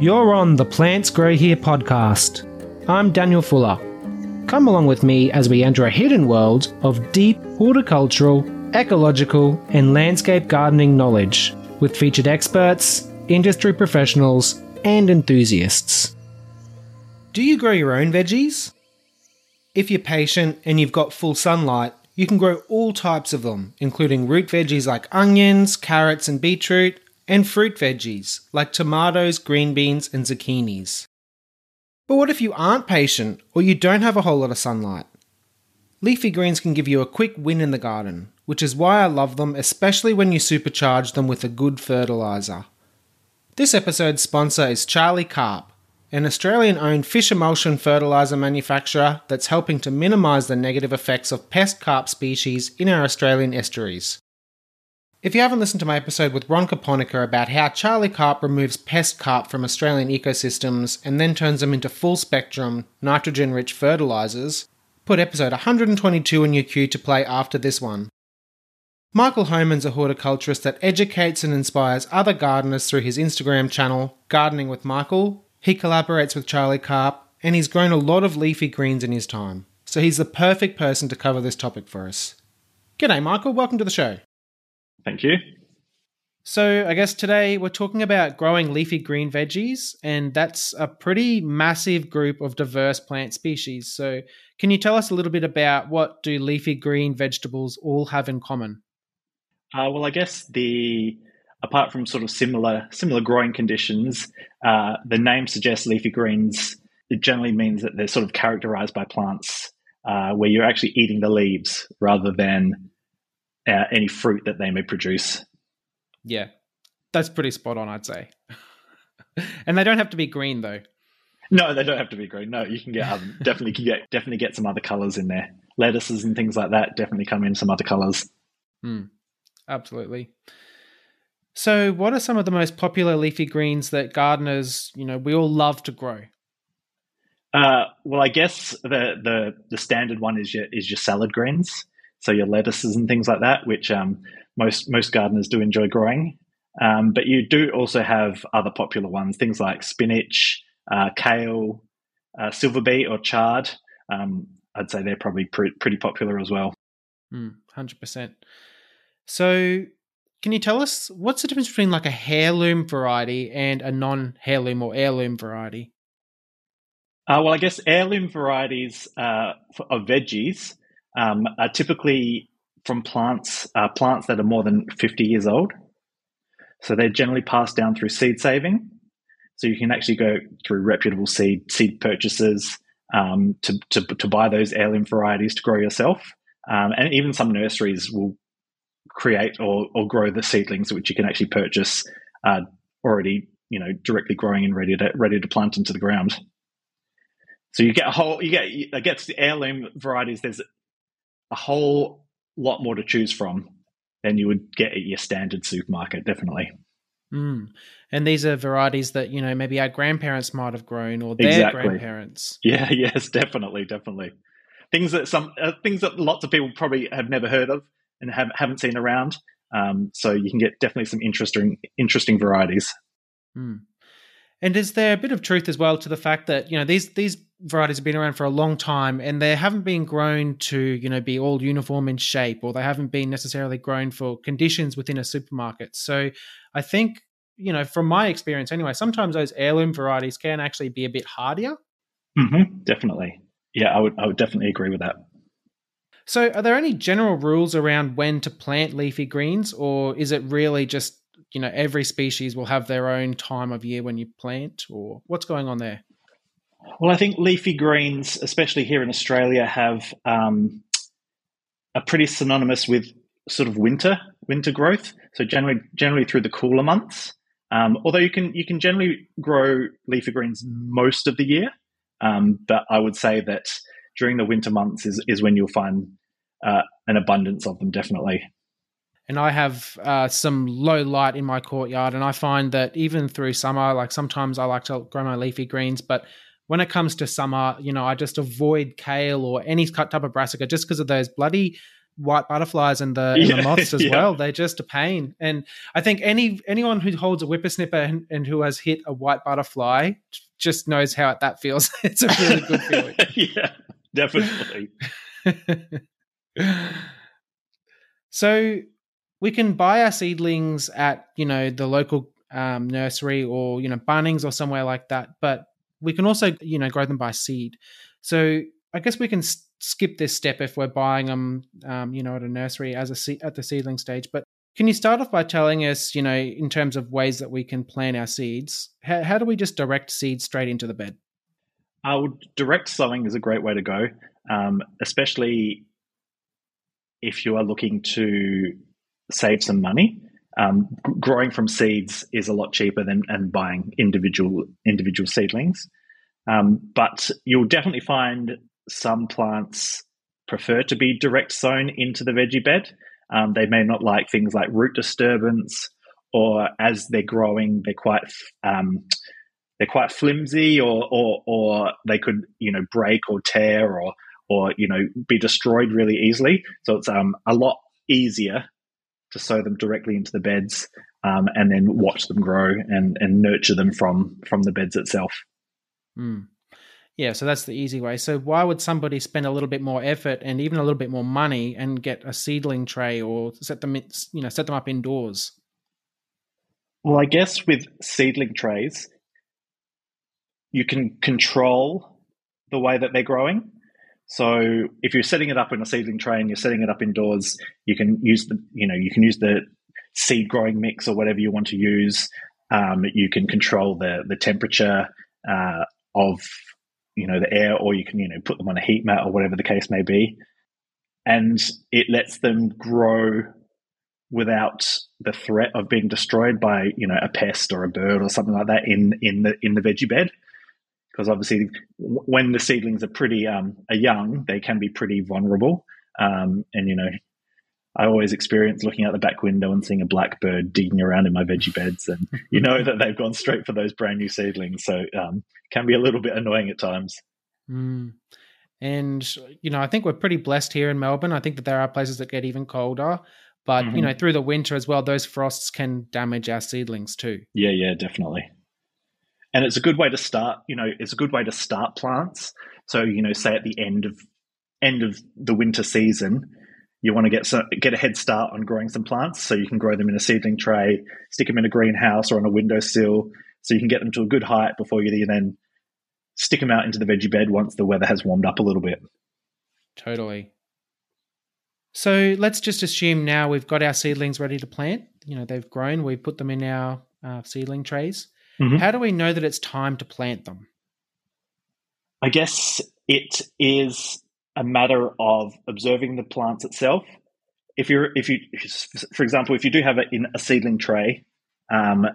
You're on the Plants Grow Here podcast. I'm Daniel Fuller. Come along with me as we enter a hidden world of deep horticultural, ecological, and landscape gardening knowledge with featured experts, industry professionals, and enthusiasts. Do you grow your own veggies? If you're patient and you've got full sunlight, you can grow all types of them, including root veggies like onions, carrots, and beetroot, and fruit veggies like tomatoes, green beans, and zucchinis. But what if you aren't patient or you don't have a whole lot of sunlight? Leafy greens can give you a quick win in the garden, which is why I love them, especially when you supercharge them with a good fertiliser. This episode's sponsor is Charlie Carp, an Australian owned fish emulsion fertiliser manufacturer that's helping to minimise the negative effects of pest carp species in our Australian estuaries. If you haven't listened to my episode with Ron Kaponica about how Charlie Carp removes pest carp from Australian ecosystems and then turns them into full spectrum, nitrogen rich fertilisers, put episode 122 in your queue to play after this one. Michael Homan's a horticulturist that educates and inspires other gardeners through his Instagram channel, Gardening with Michael. He collaborates with Charlie Carp, and he's grown a lot of leafy greens in his time, so he's the perfect person to cover this topic for us. G'day, Michael. Welcome to the show. Thank you. So, I guess today we're talking about growing leafy green veggies, and that's a pretty massive group of diverse plant species. So, can you tell us a little bit about what do leafy green vegetables all have in common? Uh, well, I guess the apart from sort of similar similar growing conditions, uh, the name suggests leafy greens. It generally means that they're sort of characterized by plants uh, where you're actually eating the leaves rather than uh, any fruit that they may produce. Yeah, that's pretty spot on, I'd say. and they don't have to be green though. No, they don't have to be green. No, you can get um, definitely can get definitely get some other colors in there. Lettuces and things like that definitely come in some other colors. Hmm. absolutely. So, what are some of the most popular leafy greens that gardeners, you know, we all love to grow? Uh, well, I guess the the the standard one is your is your salad greens so your lettuces and things like that, which um, most most gardeners do enjoy growing. Um, but you do also have other popular ones, things like spinach, uh, kale, uh, silver beet, or chard. Um, I'd say they're probably pre- pretty popular as well. Hmm, hundred percent. So, can you tell us what's the difference between like a heirloom variety and a non-heirloom or heirloom variety? Uh, well, I guess heirloom varieties uh, of veggies um, are typically from plants uh, plants that are more than 50 years old. So they're generally passed down through seed saving. So you can actually go through reputable seed seed purchases um, to, to, to buy those heirloom varieties to grow yourself. Um, and even some nurseries will create or, or grow the seedlings which you can actually purchase uh, already you know directly growing and ready to ready to plant into the ground. So you get a whole you get guess the heirloom varieties. There's a whole lot more to choose from than you would get at your standard supermarket, definitely. Mm. And these are varieties that, you know, maybe our grandparents might have grown or their exactly. grandparents. Yeah, yes, definitely, definitely. Things that some uh, things that lots of people probably have never heard of and have, haven't seen around. Um, so you can get definitely some interesting interesting varieties. Mm. And is there a bit of truth as well to the fact that you know these these varieties have been around for a long time and they haven't been grown to you know be all uniform in shape or they haven't been necessarily grown for conditions within a supermarket. So i think you know from my experience anyway sometimes those heirloom varieties can actually be a bit hardier. Mm-hmm, definitely. Yeah i would i would definitely agree with that. So are there any general rules around when to plant leafy greens or is it really just you know every species will have their own time of year when you plant or what's going on there well, I think leafy greens, especially here in Australia, have um, are pretty synonymous with sort of winter winter growth. So generally, generally through the cooler months. Um, although you can you can generally grow leafy greens most of the year, um, but I would say that during the winter months is is when you'll find uh, an abundance of them. Definitely. And I have uh, some low light in my courtyard, and I find that even through summer, like sometimes I like to grow my leafy greens, but when it comes to summer, you know, I just avoid kale or any cut type of brassica just because of those bloody white butterflies and the, and Yeah, the moths as yeah. well. They're just a pain. And I think any anyone who holds a whippersnipper and, and who has hit a white butterfly just knows how that feels. it's a really good feeling. yeah, definitely. so we can buy our seedlings at you know the local um, nursery or you know Bunnings or somewhere like that, but we can also you know grow them by seed. So I guess we can s- skip this step if we're buying them, um, you know, at a nursery as a se- at the seedling stage. But can you start off by telling us, you know, in terms of ways that we can plant our seeds? How, how do we just direct seeds straight into the bed? I would direct sowing is a great way to go, um, especially if you are looking to save some money. Um, growing from seeds is a lot cheaper than and buying individual individual seedlings. Um, but you'll definitely find some plants prefer to be direct sown into the veggie bed. Um, they may not like things like root disturbance, or as they're growing, they're quite um, they're quite flimsy, or or or they could you know break or tear or or you know be destroyed really easily. So it's um, a lot easier to sow them directly into the beds um, and then watch them grow and and nurture them from from the beds itself. Hmm. Yeah, so that's the easy way. So why would somebody spend a little bit more effort and even a little bit more money and get a seedling tray or set them, in, you know, set them up indoors? Well, I guess with seedling trays, you can control the way that they're growing. So if you're setting it up in a seedling tray and you're setting it up indoors, you can use the you know you can use the seed growing mix or whatever you want to use. Um, you can control the the temperature uh, of you know the air, or you can you know put them on a heat mat or whatever the case may be, and it lets them grow without the threat of being destroyed by you know a pest or a bird or something like that in in the in the veggie bed because obviously when the seedlings are pretty um, are young they can be pretty vulnerable um, and you know I always experience looking out the back window and seeing a blackbird digging around in my veggie beds, and you know that they've gone straight for those brand new seedlings. So um, can be a little bit annoying at times. Mm. And you know, I think we're pretty blessed here in Melbourne. I think that there are places that get even colder, but you Mhm. know, through the winter as well, those frosts can damage our seedlings too. Yeah, yeah, definitely. And it's a good way to start. You know, it's a good way to start plants. So you know, say at the end of end of the winter season, you want to get some, get a head start on growing some plants. So you can grow them in a seedling tray, stick them in a greenhouse or on a windowsill, so you can get them to a good height before you then stick them out into the veggie bed once the weather has warmed up a little bit. Totally. So let's just assume now we've got our seedlings ready to plant. You know, they've grown. We put them in our uh, seedling trays. Mhm. How do we know that it's time to plant them? I guess it is a matter of observing the plants itself. If you're, if you, for example, if you do have it in a seedling tray, um,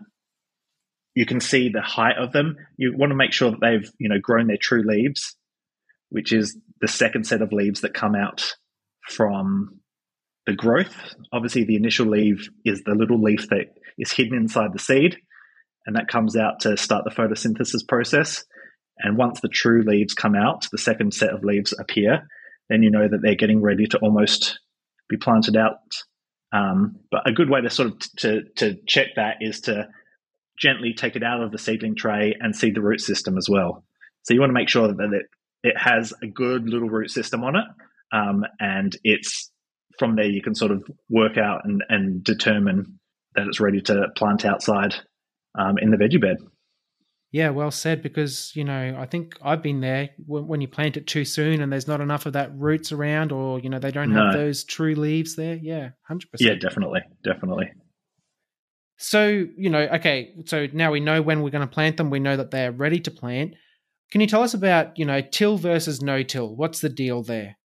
you can see the height of them. You want to make sure that they've, you know, grown their true leaves, which is the second set of leaves that come out from the growth. Obviously, the initial leaf is the little leaf that is hidden inside the seed, and that comes out to start the photosynthesis process. And once the true leaves come out, the second set of leaves appear, then you know that they're getting ready to almost be planted out. Um, but a good way to sort of t- to to check that is to gently take it out of the seedling tray and see the root system as well. So you want to make sure that it it has a good little root system on it, um, and it's from there you can sort of work out and, and determine that it's ready to plant outside um, in the veggie bed. Yeah, well said. Because you know, I think I've been there when, when you plant it too soon and there's not enough of that roots around, or you know, they don't have those true leaves there. Yeah, hundred percent. Yeah, definitely, definitely. So you know, okay, so now we know when we're going to plant them. We know that they're ready to plant. Can you tell us about you know till versus no till? What's the deal there?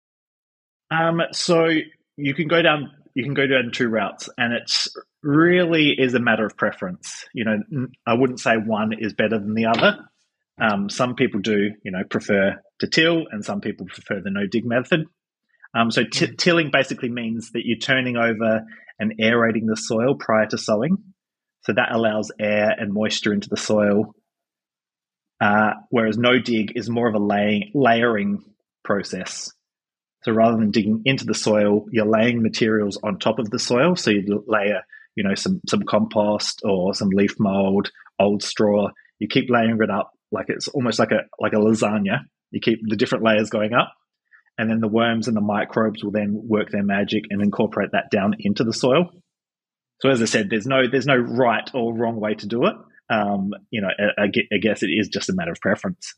Um, so you can go down you can go down two routes, and it's really is a matter of preference. You know, I wouldn't say one is better than the other. Um, some people do, you know, prefer to till, and some people prefer the no dig method. Um, so t- tilling basically means that you're turning over and aerating the soil prior to sowing. So that allows air and moisture into the soil. Uh, whereas no dig is more of a layering process. So rather than digging into the soil, you're laying materials on top of the soil. So you layer, you know, some some compost or some leaf mold, old straw. You keep layering it up like it's almost like a like a lasagna. You keep the different layers going up, and then the worms and the microbes will then work their magic and incorporate that down into the soil. So as I said, there's no there's no right or wrong way to do it. Um, you know, I, I guess it is just a matter of preference.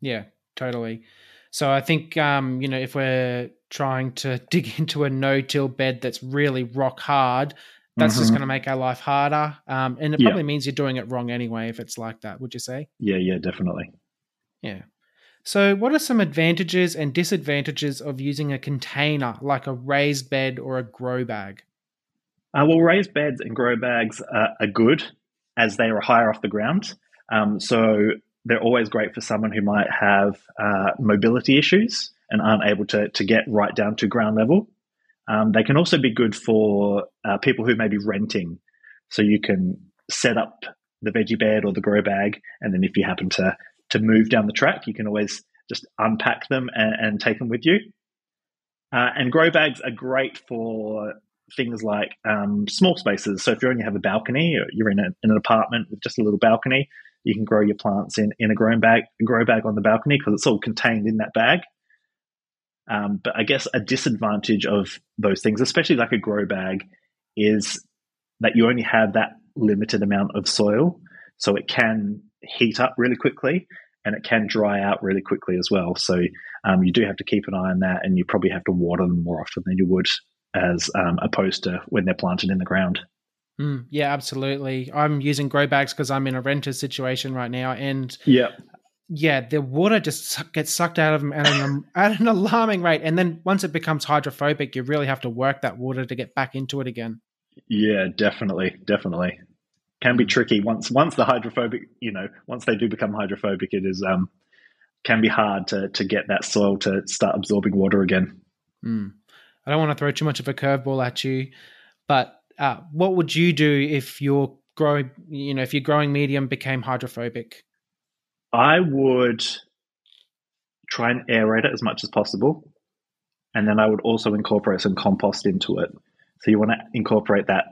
Yeah, totally. So I think um, you know if we're trying to dig into a no-till bed that's really rock hard, that's mm-hmm. just going to make our life harder, um, and it probably yeah. means you're doing it wrong anyway if it's like that. Would you say? Yeah, yeah, definitely. Yeah. So, what are some advantages and disadvantages of using a container like a raised bed or a grow bag? Uh, well, raised beds and grow bags are, are good as they are higher off the ground. Um, so, they're always great for someone who might have uh, mobility issues and aren't able to, to get right down to ground level. Um, they can also be good for uh, people who may be renting. So, you can set up the veggie bed or the grow bag, and then if you happen to to move down the track. You can always just unpack them and, and take them with you. Uh, and grow bags are great for things like um, small spaces. So if you only have a balcony, or you're in, a, in, an apartment with just a little balcony, you can grow your plants in, in a grow bag, grow bag on the balcony because it's all contained in that bag. Um, but I guess a disadvantage of those things, especially like a grow bag, is that you only have that limited amount of soil. So it can heat up really quickly and it can dry out really quickly as well. So um, you do have to keep an eye on that, and you probably have to water them more often than you would as um, opposed to when they're planted in the ground. Mm, yeah, absolutely. I'm using grow bags because I'm in a renter situation right now, and yeah, yeah, the water just gets sucked out of them at an, at an alarming rate, and then once it becomes hydrophobic, you really have to work that water to get back into it again. Yeah, definitely, definitely. Can be tricky. Once once the hydrophobic you know once they do become hydrophobic it is um can be hard to to get that soil to start absorbing water again. Mm. i don't want to throw too much of a curveball at you but uh, what would you do if your growing you know if your growing medium became hydrophobic i would try and aerate it as much as possible and then i would also incorporate some compost into it so you want to incorporate that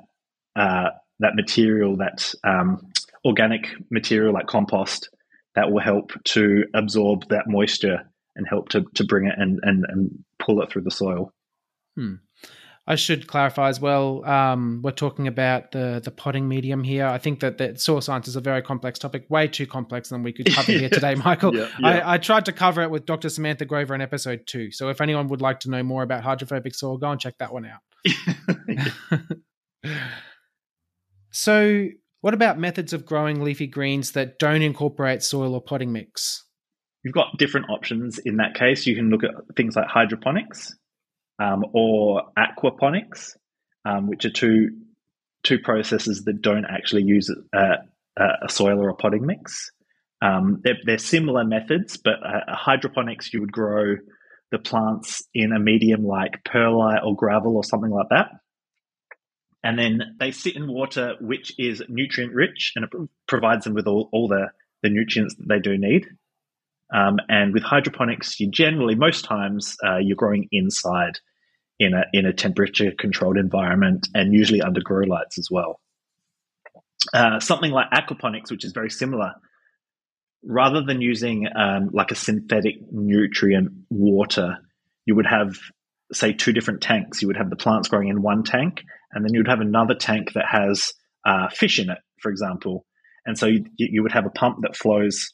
uh, that material, that um, organic material like compost, that will help to absorb that moisture and help to, to bring it and, and, and pull it through the soil. Hmm. I should clarify as well. Um, we're talking about the the potting medium here. I think that that soil science is a very complex topic, way too complex than we could cover here today, Michael. Yeah, yeah. I, I, tried to cover it with Dr. Samantha Grover in episode two. So if anyone would like to know more about hydrophobic soil, go and check that one out. So, what about methods of growing leafy greens that don't incorporate soil or potting mix? You've got different options in that case. You can look at things like hydroponics um, or aquaponics, um, which are two two processes that don't actually use a, a soil or a potting mix. Um, they're, they're, similar methods, but uh, hydroponics you would grow the plants in a medium like perlite or gravel or something like that and then they sit in water which is nutrient rich and it provides them with all, all the, the nutrients that they do need. Um, and with hydroponics, you generally, most times, uh, you're growing inside in a, in a temperature controlled environment and usually under grow lights as well. Uh, something like aquaponics, which is very similar, rather than using um, like a synthetic nutrient water, you would have, say, two different tanks. You would have the plants growing in one tank and then you'd have another tank that has uh, fish in it, for example. And so you, you would have a pump that flows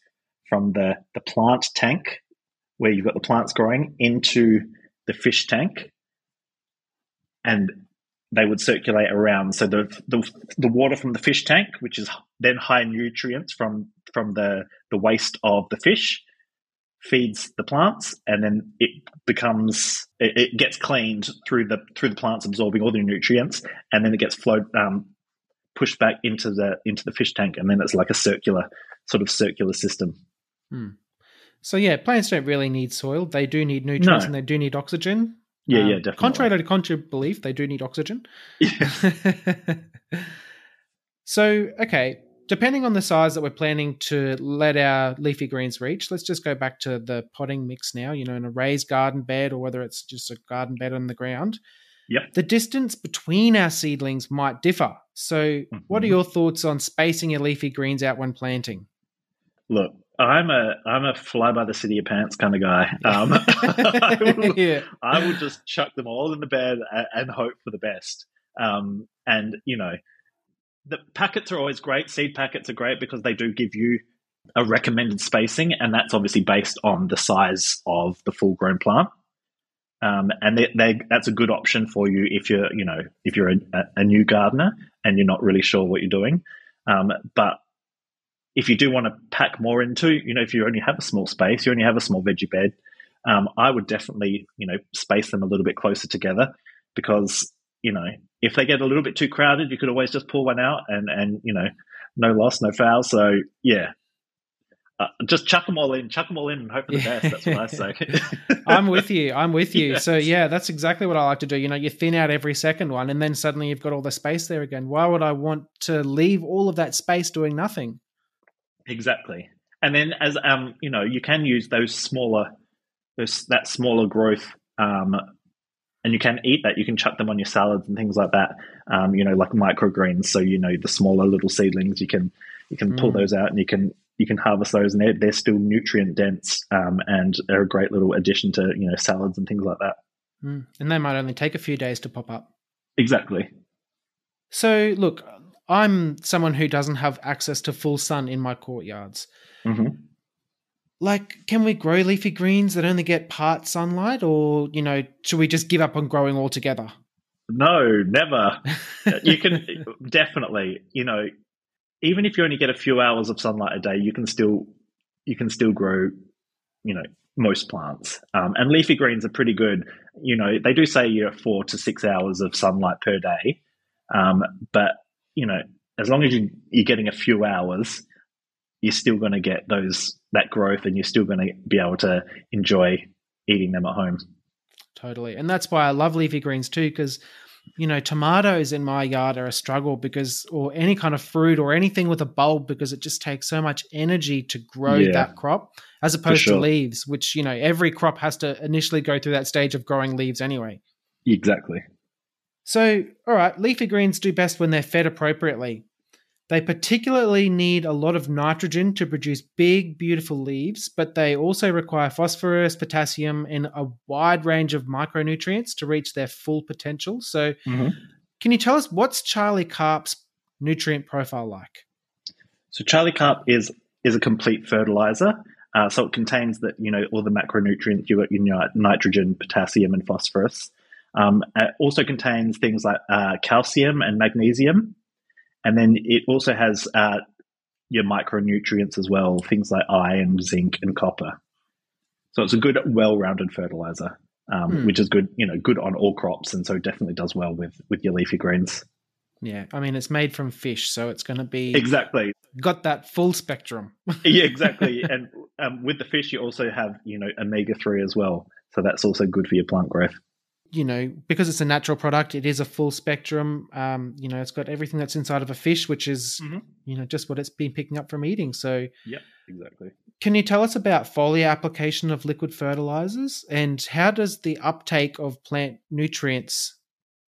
from the, the plant tank, where you've got the plants growing, into the fish tank, and they would circulate around. So the, the the water from the fish tank, which is then high nutrients from from the the waste of the fish, feeds the plants and then it becomes it, it, gets cleaned through the through the plants absorbing all the nutrients and then it gets flowed um, pushed back into the into the fish tank and then it's like a circular sort of circular system hmm. so yeah plants don't really need soil they do need nutrients no. and they do need oxygen yeah um, yeah definitely contrary to contrary belief they do need oxygen yeah. so okay depending on the size that we're planning to let our leafy greens reach, let's just go back to the potting mix now, you know, in a raised garden bed or whether it's just a garden bed on the ground. Yep. The distance between our seedlings might differ. So, mm-hmm. what are your thoughts on spacing your leafy greens out when planting? Look, I'm a I'm a fly by the city of pants kind of guy. Um, I, will, yeah. I will just chuck them all in the bed and, and hope for the best. Um, and you know, the packets are always great. Seed packets are great because they do give you a recommended spacing, and that's obviously based on the size of the full grown plant. Um, and they, they, that's a good option for you if you're, you know, if you're a, a new gardener and you're not really sure what you're doing. Um, but if you do want to pack more into, you know, if you only have a small space, you only have a small veggie bed, um, I would definitely, you know, space them a little bit closer together because, you know, if they get a little bit too crowded, you could always just pull one out and and you know, no loss, no foul. So yeah, uh, just chuck them all in, chuck them all in, and hope for the best. That's what I say. I'm with you. I'm with you. Yes. So yeah, that's exactly what I like to do. You know, you thin out every second one, and then suddenly you've got all the space there again. Why would I want to leave all of that space doing nothing? Exactly. And then as um, you know, you can use those smaller, those that smaller growth um, and you can eat that. You can chuck them on your salads and things like that. Um, you know, like microgreens. So you know the smaller little seedlings, you can you can mm. pull those out and you can you can harvest those, and they're, they're still nutrient dense um, and they're a great little addition to you know salads and things like that. Mm. And they might only take a few days to pop up. Exactly. So look, I'm someone who doesn't have access to full sun in my courtyards. Mm-hmm. Like can we grow leafy greens that only get part sunlight or you know should we just give up on growing altogether? No never. You can definitely you know even if you only get a few hours of sunlight a day you can still you can still grow you know most plants. Um, and leafy greens are pretty good. You know they do say you're four to six hours of sunlight per day. Um, but you know as long as you, you're getting a few hours you're still going to get those that growth and you're still going to be able to enjoy eating them at home. Totally. And that's why I love leafy greens too, because you know, tomatoes in my yard are a struggle because, or any kind of fruit or anything with a bulb, because it just takes so much energy to grow yeah, that crop as opposed sure. to leaves, which, you know, every crop has to initially go through that stage of growing leaves anyway. Exactly. So, all right, leafy greens do best when they're fed appropriately. They particularly need a lot of nitrogen to produce big, beautiful leaves, but they also require phosphorus, potassium, and a wide range of micronutrients to reach their full potential. So, mm-hmm. can you tell us what's Charlie Carp's nutrient profile like? So, Charlie Carp is is a complete fertilizer. Uh, so it contains that you know all the macronutrients you got your nitrogen, potassium, and phosphorus. Um, it also contains things like uh, calcium and magnesium, and then it also has uh, your micronutrients as well, things like iron, zinc, and copper. So it's a good, well-rounded fertilizer, um, hmm. which is good, you know, good on all crops, and so definitely does well with with your leafy greens. Yeah, I mean it's made from fish, so it's going to be exactly got that full spectrum. yeah, exactly. And um, with the fish, you also have you know omega three as well, so that's also good for your plant growth you know, because it's a natural product, it is a full spectrum. Um, you know, it's got everything that's inside of a fish, which is, mm-hmm. you know, just what it's been picking up from eating. So, yeah, exactly. Can you tell us about foliar application of liquid fertilizers and how does the uptake of plant nutrients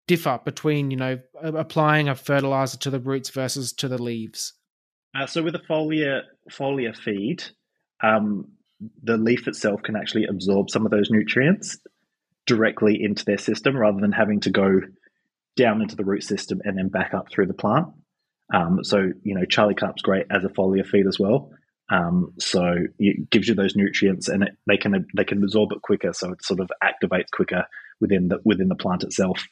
differ between, you know, applying a fertilizer to the roots versus to the leaves? Uh, so, with a foliar foliar feed, um, the leaf itself can actually absorb some of those nutrients directly into their system rather than having to go down into the root system and then back up through the plant. Um, so, you know, Charlie Carp's great as a foliar feed as well. Um, so it gives you those nutrients and it, they can they can absorb it quicker, so it sort of activates quicker within the within the plant itself.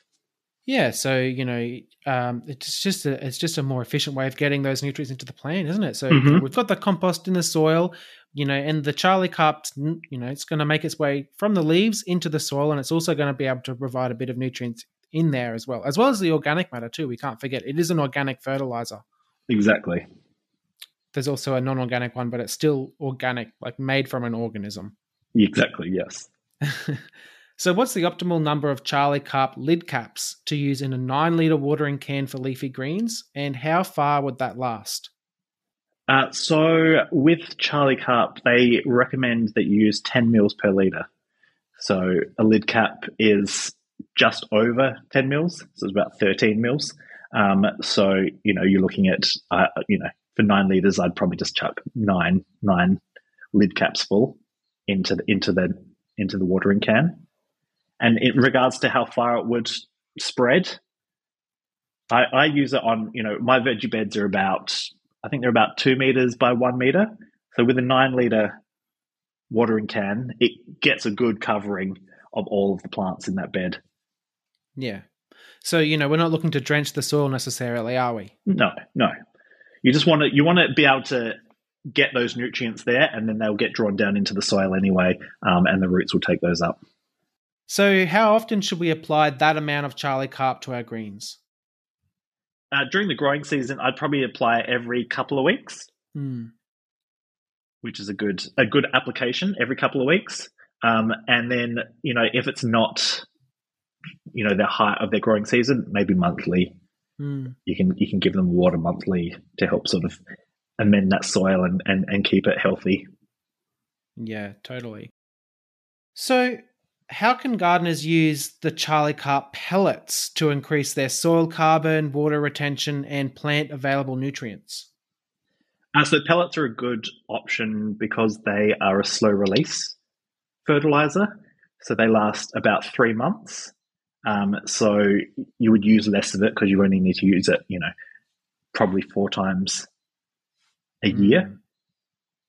Yeah, so you know, um, it's just a it's just a more efficient way of getting those nutrients into the plant, isn't it? So mm-hmm. we've got the compost in the soil, you know, and the Charlie Carp, you know, it's going to make its way from the leaves into the soil, and it's also going to be able to provide a bit of nutrients in there as well, as well as the organic matter too. We can't forget it is an organic fertilizer. Exactly. There's also a non-organic one, but it's still organic, like made from an organism. Exactly. Yes. So, what's the optimal number of Charlie Carp lid caps to use in a nine litre watering can for leafy greens, and how far would that last? Uh, so with Charlie Carp, they recommend that you use 10 mils per litre. So a lid cap is just over 10 mils, so it's about 13 mils. Um, so, you know, you're looking at, uh, you know, for nine litres, I'd probably just chuck nine, nine lid caps full into the, into the, into the watering can. And in regards to how far it would spread, I, I use it on, you know, my veggie beds are about, I think they're about two meters by one meter. So with a nine liter watering can, it gets a good covering of all of the plants in that bed. Yeah. So, you know, we're not looking to drench the soil necessarily, are we? No, no. You just want to you want to be able to get those nutrients there, and then they'll get drawn down into the soil anyway, um, and the roots will take those up. So, how often should we apply that amount of Charlie Carp to our greens? Uh, during the growing season, I'd probably apply every couple of weeks, Hmm. which is a good a good application every couple of weeks. Um, and then you know if it's not you know the height of their growing season, maybe monthly. Hmm. You can you can give them water monthly to help sort of amend that soil and, and, and keep it healthy. Yeah, totally. So, how can gardeners use the Charlie Carp pellets to increase their soil carbon, water retention, and plant available nutrients? Uh, so pellets are a good option because they are a slow release fertilizer. So they last about three months. Um, so you would use less of it because you only need to use it, you know, probably four times a year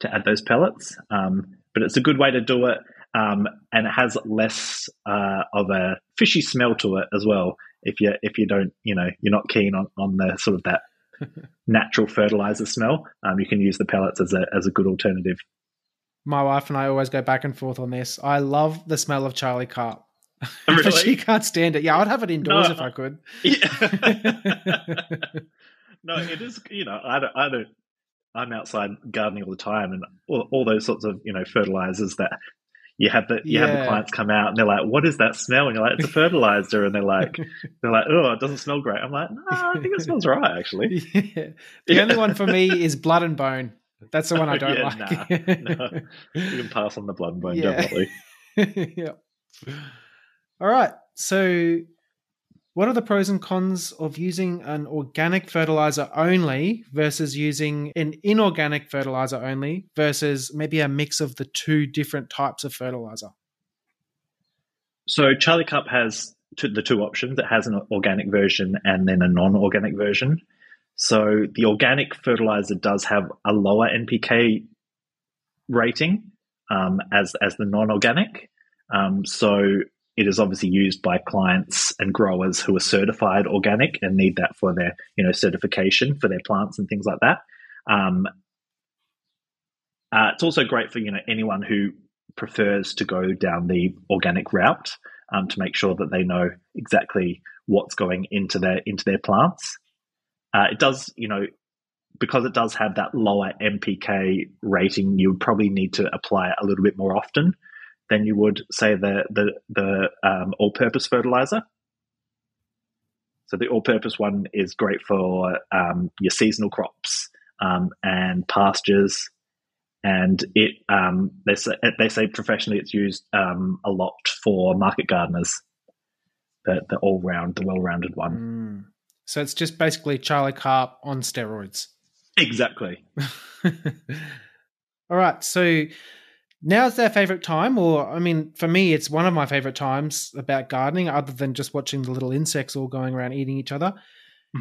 to add those pellets. Um, but it's a good way to do it. Um, and it has less uh, of a fishy smell to it as well. If you if you don't you know you're not keen on, on the sort of that natural fertilizer smell, um, you can use the pellets as a as a good alternative. My wife and I always go back and forth on this. I love the smell of Charlie Carp. Really? but she can't stand it. Yeah, I'd have it indoors No. if I could. Yeah. no, it is. You know, I don't. I don't. I'm outside gardening all the time, and all, all those sorts of you know fertilizers that you have the you have the clients come out and they're like, "What is that smell?" And you're like, "It's a fertilizer," and they're like, "They're like, oh, it doesn't smell great." I'm like, "No, I think it smells right actually." Yeah. The only one for me is blood and bone. That's the one I don't Yeah, like. nah, no. You can pass on the blood and bone, Yeah. definitely. yeah. All right. So, what are the pros and cons of using an organic fertilizer only versus using an inorganic fertilizer only versus maybe a mix of the two different types of fertilizer? So Charlie Carp has the two options. It has an organic version and then a non-organic version. So the organic fertilizer does have a lower NPK rating um, as as the non-organic. Um, so it is obviously used by clients and growers who are certified organic and need that for their you know certification for their plants and things like that. Um, uh, it's also great for you know anyone who prefers to go down the organic route um, to make sure that they know exactly what's going into their into their plants. Uh, it does, you know, because it does have that lower NPK rating, you would probably need to apply it a little bit more often than you would say the the the um, all-purpose fertilizer. So the all-purpose one is great for um, your seasonal crops um, and pastures, and it um, they say they say professionally it's used um, a lot for market gardeners. The the all-round, the well-rounded one. Mm. So it's just basically Charlie Carp on steroids. Exactly. All right. So now's their favorite time, or I mean, for me, it's one of my favorite times about gardening, other than just watching the little insects all going around eating each other.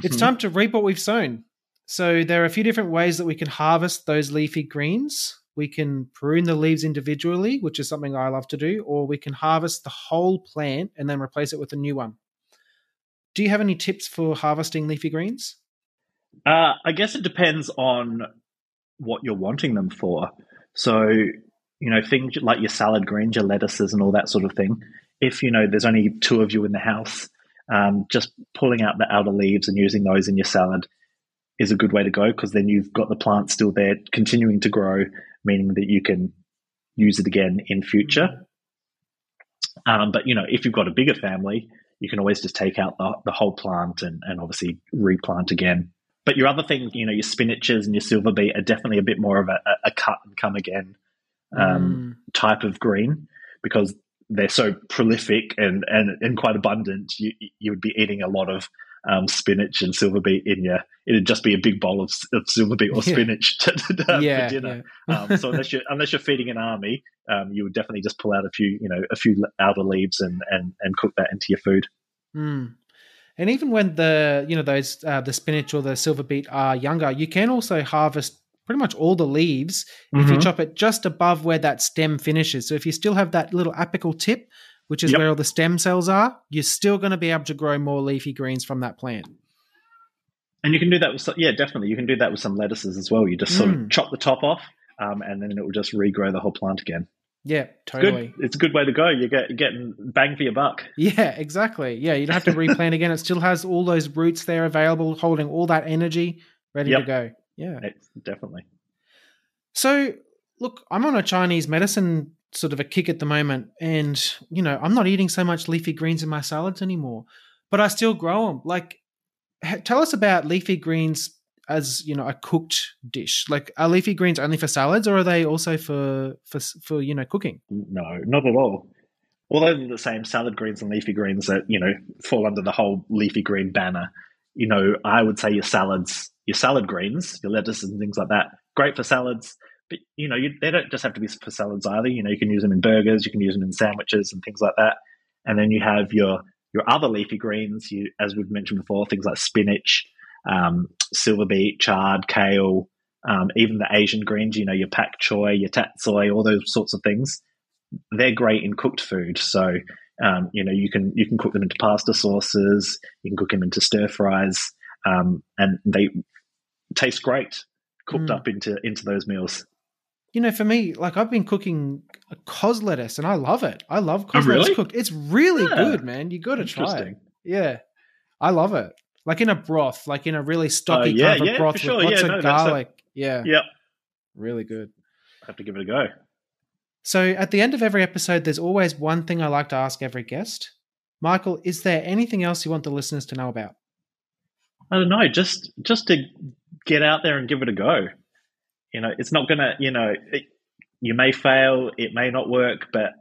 It's Mhm. time to reap what we've sown. So there are a few different ways that we can harvest those leafy greens. We can prune the leaves individually, which is something I love to do, or we can harvest the whole plant and then replace it with a new one. Do you have any tips for harvesting leafy greens? Uh, I guess it depends on what you're wanting them for. So, you know, things like your salad greens, your lettuces, and all that sort of thing. If you know there's only two of you in the house, um, just pulling out the outer leaves and using those in your salad is a good way to go because then you've got the plant still there, continuing to grow, meaning that you can use it again in future. Um, but you know, if you've got a bigger family, you can always just take out the, the whole plant and, and obviously replant again but your other things, you know, your spinaches and your silver beet are definitely a bit more of a, a cut and come again um, mm. type of green because they're so prolific and, and, and quite abundant. You, you would be eating a lot of um, spinach and silver beet in your. It'd just be a big bowl of, of silver beet or spinach to, to, yeah, for dinner. Yeah. um, so unless you're unless you're feeding an army, um, you would definitely just pull out a few, you know, a few outer leaves and and and cook that into your food. Mm. And even when the you know those uh, the spinach or the silver beet are younger, you can also harvest pretty much all the leaves mm-hmm. if you mm-hmm. chop it just above where that stem finishes. So if you still have that little apical tip, which is yep. where all the stem cells are, you're still going to be able to grow more leafy greens from that plant. And you can do that with yeah, definitely. You can do that with some lettuces as well. You just sort mm. of chop the top off, um, and then it will just regrow the whole plant again. Yeah, totally. It's, it's a good way to go. You get you're getting bang for your buck. Yeah, exactly. Yeah, you don't have to replant again. It still has all those roots there available, holding all that energy, ready yep. to go. Yeah, it's definitely. So, look, I'm on a Chinese medicine sort of a kick at the moment, and you know, I'm not eating so much leafy greens in my salads anymore, but I still grow them. Like, tell us about leafy greens as you know a cooked dish. Like, are leafy greens only for salads, or are they also for for for you know cooking? No, not at all. Although they're the same salad greens and leafy greens that you know fall under the whole leafy green banner. You know, I would say your salads, your salad greens, your lettuce and things like that, great for salads but you know, you, they don't just have to be for salads either. You know, you can use them in burgers, you can use them in sandwiches and things like that. And then you have your your other leafy greens, you as we've mentioned before, things like spinach, um, silver beet, chard, kale, um, even the Asian greens. You know, your pak choi, your tatsoi, all those sorts of things. They're great in cooked food. So um, you know, you can you can cook them into pasta sauces, you can cook them into stir fries, um, and they taste great cooked mm. up into into those meals you know, for me, like I've been cooking a cos lettuce and I love it. I love cos oh, really? lettuce cooked. It's really yeah. good, man. You got to try it. Yeah, I love it. Like in a broth, like in a really stocky uh, yeah, kind of yeah, broth with sure. lots of no, garlic. Yeah, yeah, really good. I have to give it a go. So at the end of every episode, there's always one thing I like to ask every guest. Michael, is there anything else you want the listeners to know about? I don't know. Just just to get out there and give it a go you know, it's not to, you know, it, you may fail, it may not work, but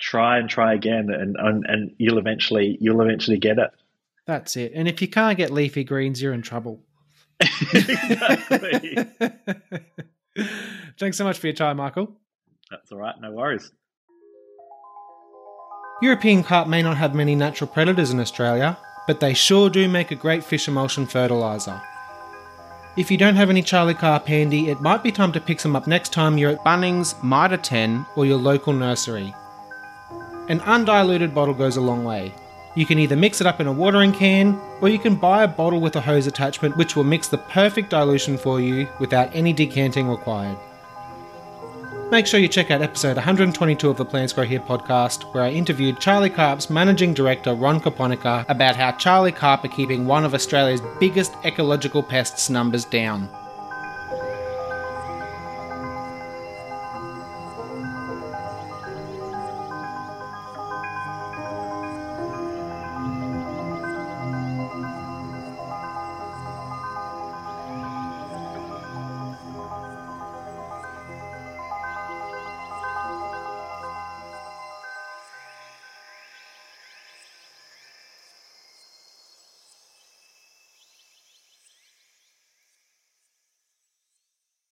try and try again, and, and and you'll eventually you'll eventually get it. That's it. And if you can't get leafy greens, you're in trouble. exactly. Thanks so much for your time, Michael. That's all right. No worries. European carp may not have many natural predators in Australia, but they sure do make a great fish emulsion fertiliser. If you don't have any Charlie Carp handy, it might be time to pick some up next time you're at Bunnings, Mitre 10, or your local nursery. An undiluted bottle goes a long way. You can either mix it up in a watering can, or you can buy a bottle with a hose attachment which will mix the perfect dilution for you without any decanting required. Make sure you check out episode 122 of the Plants Grow Here podcast, where I interviewed Charlie Carp's managing director Ron Kaponica about how Charlie Carp are keeping one of Australia's biggest ecological pests numbers down.